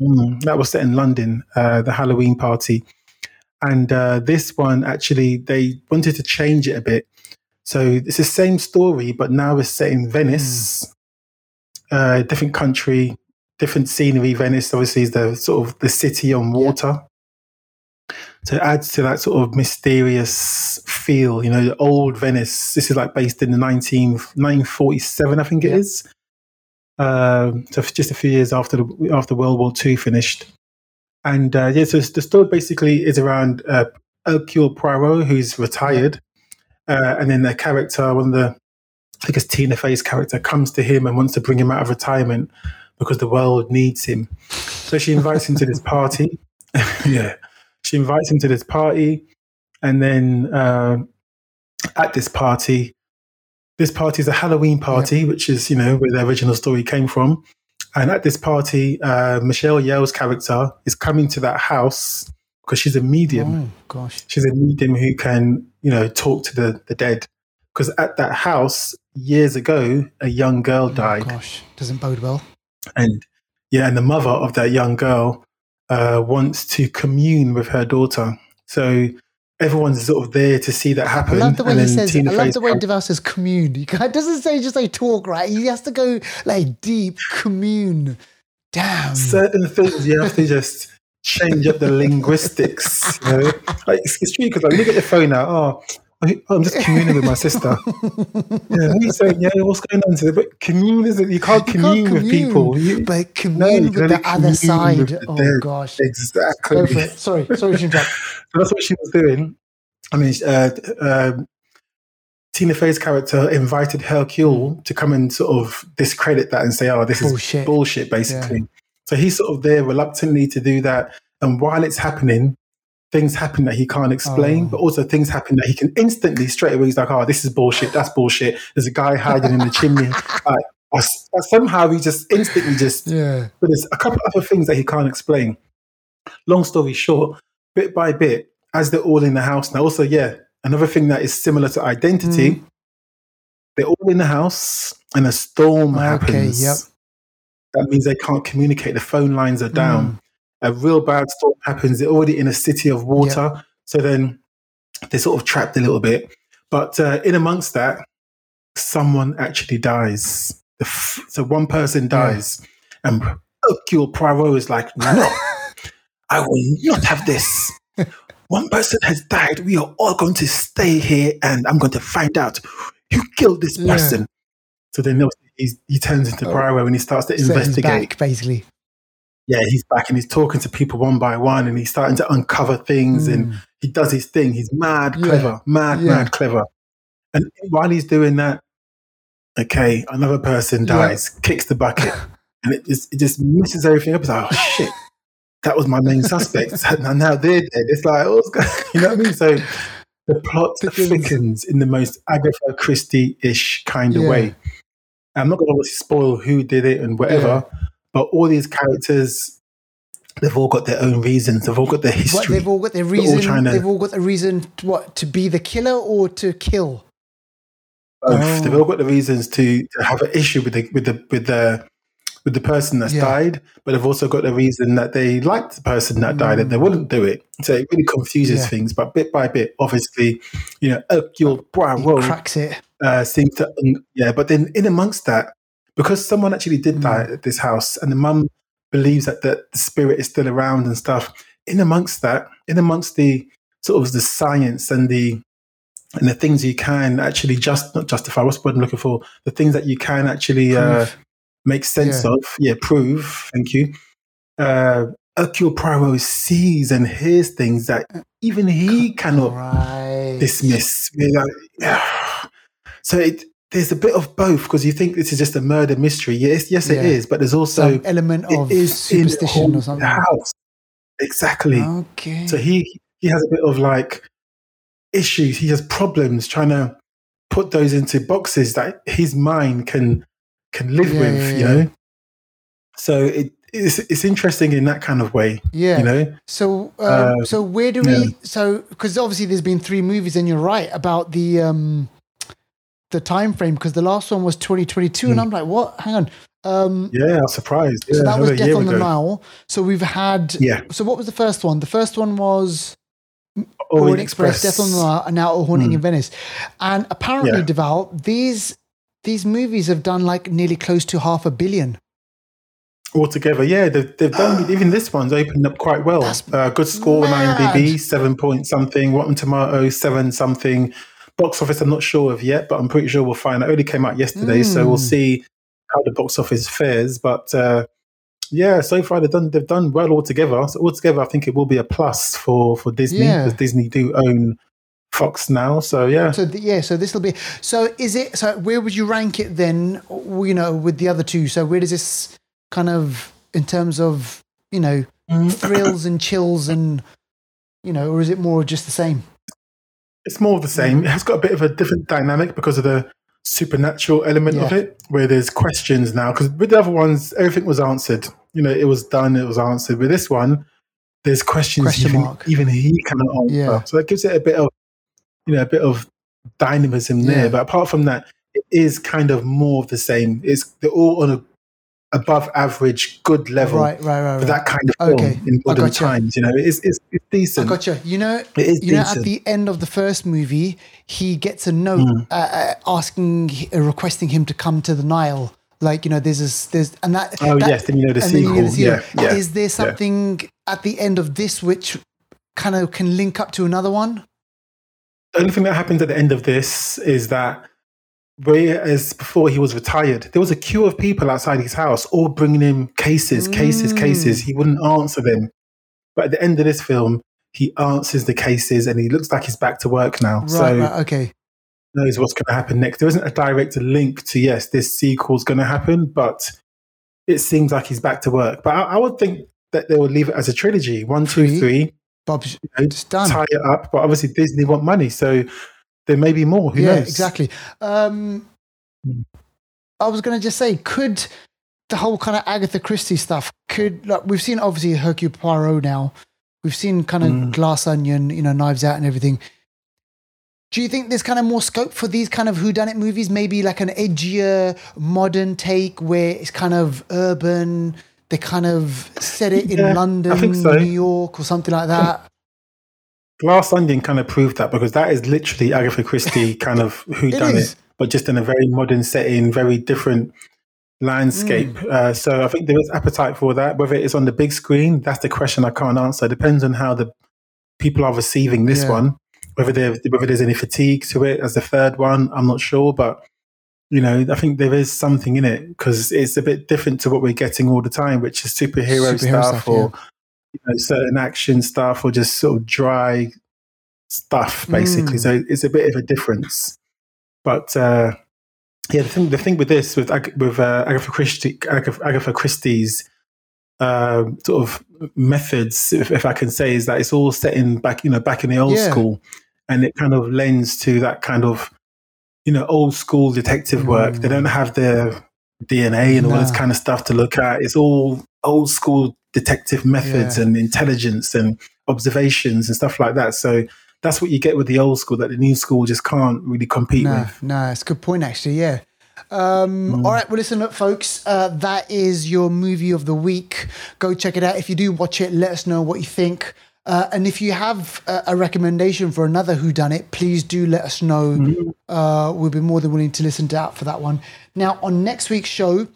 Mm, that was set in London, uh, the Halloween Party. And uh, this one, actually, they wanted to change it a bit. So it's the same story, but now it's set in Venice, uh, different country, different scenery. Venice, obviously, is the sort of the city on water. So it adds to that sort of mysterious feel, you know, the old Venice. This is like based in the 19, 1947, I think it Yeah. is. Um, so just a few years after the, after World War II finished, and uh, yeah, so the story basically is around uh, Hercule Poirot, who's retired, uh, and then the character, one of the, I it's Tina Fey's character, comes to him and wants to bring him out of retirement because the world needs him. So she invites him to this party. yeah, she invites him to this party, and then uh, at this party, this party is a Halloween party, which is you know where the original story came from. And at this party, uh, Michelle Yeoh's character is coming to that house because she's a medium. Oh gosh. She's a medium who can, you know, talk to the, the dead. Because at that house, years ago, a young girl Oh, died. gosh, doesn't bode well. And yeah, and the mother of that young girl uh, wants to commune with her daughter. So everyone's sort of there to see that happen. I love the way he says. Tina I love the way Deval says commune. He doesn't say just like talk, right? He has to go like deep commune. Damn. certain things you have to just change up the linguistics. You know? like, it's, it's true because like, look at your phone now. Oh, I, I'm just communing with my sister. yeah, you saying? Yeah, what's going on today? But commune isn't. You can't You commune, can't with people. You, but no, commune you with the other side. the Oh dead. gosh. Exactly. Sorry, sorry to interrupt. So that's what she was doing. I mean, uh, um Tina Fey's character invited Hercule to come and sort of discredit that and say, "Oh, this Bullshit. is bullshit," basically. So he's sort of there reluctantly to do that, and while it's happening, things happen that he can't explain, Oh. but also things happen that he can instantly straight away. He's like, "Oh, this is bullshit. That's bullshit." There's a guy hiding in the chimney. Like, or s- or somehow he just instantly just Yeah. but there's a couple other things that he can't explain. Long story short, bit by bit, as they're all in the house now. Also, yeah, another thing that is similar to identity. Mm. They're all in the house, and a storm Okay, happens. yep. That means they can't communicate. The phone lines are down. Mm. A real bad storm happens. They're already in a city of water, so then they're sort of trapped a little bit. But uh, in amongst that, someone actually dies. The f- so one person dies, and Hercule Poirot is like, "No, I will not have this. One person has died. We are all going to stay here, and I'm going to find out who killed this Yeah. person." So then he's, he turns into Oh. Poirot and he starts to So investigate. back, basically. Yeah, he's back and he's talking to people one by one, and he's starting to uncover things, and Mm. he does his thing. He's mad Yeah. clever, mad, Yeah. mad clever. And while he's doing that, okay, another person Yeah. dies, kicks the bucket, and it just it just messes everything up. It's like, oh shit, that was my main suspect, and now they're dead. It's like, oh, going- you know what I mean? So the plot Thickens. in the most Agatha Christie-ish kind of Yeah. way. I'm not going to spoil who did it and whatever, but all these characters, they've all got their own reasons. They've all got their What, history. they've all got their reason. trying to- They've all got the reason. To, what to be the killer or to kill? both. Oh. They've all got the reasons to, to have an issue with the with the with the with the person that's Yeah. died, but they've also got the reason that they liked the person that died and they Mm. wouldn't do it. So it really confuses Yeah. things. But bit by bit, obviously, you know, Hercule He Poirot cracks it. uh, seems to yeah. But then in amongst that, because someone actually did Mm. die at this house, and the mum believes that the, the spirit is still around and stuff. In amongst that, in amongst the sort of the science and the and the things you can actually just not justify. What's the word I'm looking for? The things that you can actually uh, make sense Yeah. of. Yeah, prove. Thank you. Uh, Poirot sees and hears things that even he cannot right. dismiss. Like, So it, there's a bit of both because you think this is just a murder mystery. Yes, yes, it Yeah. is, but there's also Some element of it superstition or something. House. Exactly. Okay. So he he has a bit of like issues. He has problems trying to put those into boxes that his mind can can live Yeah, with. yeah, You know. So it, it's it's interesting in that kind of way. yeah. You know. So, um, Uh, so where do we? So, because obviously there's been three movies, and you're right about the um, the time frame. Because the last one was 2022, and Mm. I'm like, what? Hang on. Um, Yeah, I was surprised. so Yeah, that was Death on the. Nile. So we've had. Yeah, So what was the first one? The first one was Orient Orient Express, Death on the Nile, and now A Haunting Mm. in Venice. And apparently, Yeah. Deval, these these movies have done like nearly close to half a billion. altogether. Yeah, they've, they've done even this one's opened up quite well. Uh, good score on mad. IMDb, seven point something. Rotten Tomatoes, seven something. Box office, I'm not sure of yet, but I'm pretty sure we'll find. It only came out yesterday, so we'll Mm. see how the box office fares. But uh, yeah, so far they've done they've done well altogether. So altogether, I think it will be a plus for for Disney Yeah. because Disney do own Fox now. So yeah, So th- yeah, so this will be. So is it? So where would you rank it then? You know, with the other two. So where does this kind of in terms of you know Mm, thrills and chills and you know, or is it more just the same? It's more of the same. Mm. It has got a bit of a different dynamic because of the supernatural element of it, where there's questions now. Because with the other ones, everything was answered. You know, it was done, it was answered. With this one, there's questions Question even, mark. even he cannot answer. Yeah. So that gives it a bit of, you know, a bit of dynamism Yeah. there. But apart from that, it is kind of more of the same. It's they're all on a above average good level Right, right, right, for that kind of film Okay. in modern gotcha. times. You know, it's it's, it's I decent. gotcha. You know, It is you know, at the end of the first movie, he gets a note Mm. uh, asking, uh, requesting him to come to the Nile Like you know, there's this, there's and that. Oh that, yes, then you know the then you sequel. get the sequel. Yeah, yeah. Is there something at the end of this which kind of can link up to another one? The only thing that happens at the end of this is that whereas before he was retired, there was a queue of people outside his house, all bringing him cases, cases, Mm. cases. He wouldn't answer them. But at the end of this film, he answers the cases and he looks like he's back to work now. Right, so right, okay. knows what's going to happen next. There isn't a direct link to yes, this sequel's going to happen, but it seems like he's back to work. But I, I would think that they would leave it as a trilogy: one, two, Three. three. Bob's you know, done. tie it up. But obviously, Disney want money, so there may be more. Who yeah, knows? exactly. Um, Hmm. I was going to just say, could the whole kind of Agatha Christie stuff could like we've seen obviously Hercule Poirot now, we've seen kind of Mm. Glass Onion, you know, Knives Out and everything. Do you think there's kind of more scope for these kind of whodunit movies? Maybe like an edgier, modern take where it's kind of urban. They kind of set it in Yeah, London, so. New York, or something like that. Glass Onion kind of proved that because that is literally Agatha Christie kind of who done it, but just in a very modern setting, very different landscape. Mm. Uh, so I think there is appetite for that. Whether it's on the big screen, that's the question I can't answer. Depends on how the people are receiving this Yeah. one. Whether there whether there's any fatigue to it as the third one, I'm not sure, but. You know, I think there is something in it because it's a bit different to what we're getting all the time, which is superhero, Superhero stuff, stuff, or you know, certain action stuff or just sort of dry stuff, basically. Mm. So it's a bit of a difference. But uh, yeah, the thing the thing with this with with uh, Agatha Christie Agatha, Agatha Christie's uh, sort of methods, if, if I can say, is that it's all set in back you know back in the old Yeah. school, and it kind of lends to that kind of you know old school detective work. They Mm. don't have their DNA and all this kind of stuff to look at. It's all old school detective methods Yeah. and intelligence and observations and stuff like that. So that's what you get with the old school that the new school just can't really compete No, with. no, it's a good point actually. Yeah. Um, Mm. All right, well, listen up, folks. Uh, that is your movie of the week. Go check it out. If you do watch it, let us know what you think. Uh, and if you have a, a recommendation for another Who Done It, please do let us know. Mm-hmm. Uh, we'll be more than willing to listen to out for that one. Now, on next week's show,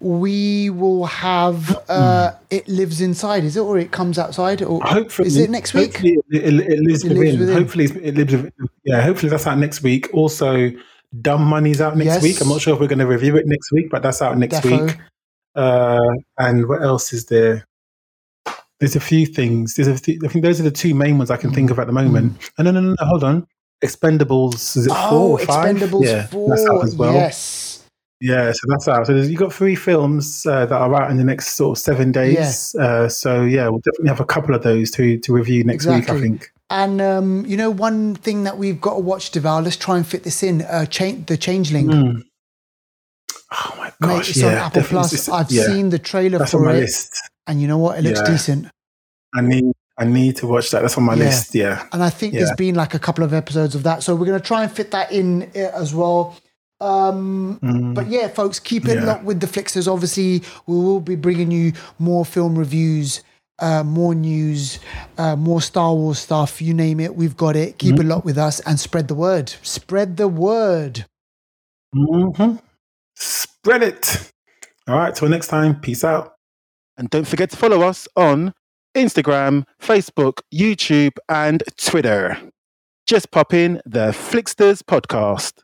we will have uh, It Lives Inside. Is it or It Comes Outside? Or Hopefully, is it next week? Hopefully, it, it, it lives It lives within. within. Hopefully, it lives. within. Yeah, hopefully that's out next week. Also, Dumb Money's out next Yes. week. I'm not sure if we're going to review it next week, but that's out next Defo. week. Uh, and what else is there? There's a few things. There's a few, I think those are the two main ones I can think of at the moment. And no, no, no, no, hold on. Expendables is it Oh, four or five? Expendables yeah, 4. that's out as well. Yes. Yeah, so that's out. So you've got three films uh, that are out in the next sort of seven days. Uh, so yeah, we'll definitely have a couple of those to to review next week. I think. And um, you know, one thing that we've got to watch, Deval. Let's try and fit this in. Uh, cha- the Changeling, Mm. Oh my mate. It's yeah, on Apple. Plus. I've yeah, seen the trailer that's on for my it, list. and you know what? It looks Yeah. decent. I need I need to watch that. That's on my Yeah. list. Yeah. And I think there's been like a couple of episodes of that, so we're going to try and fit that in uh, as well. Um, Mm. But yeah, folks, keep it Yeah. locked with the Flixters. Obviously, we will be bringing you more film reviews, uh, more news, uh, more Star Wars stuff. You name it, we've got it. Keep Mm-hmm. it locked with us and spread the word. Spread the word. hmm Spread it. All right. Till next time. Peace out. And don't forget to follow us on Instagram, Facebook, YouTube, and Twitter. Just pop in the Flixters podcast.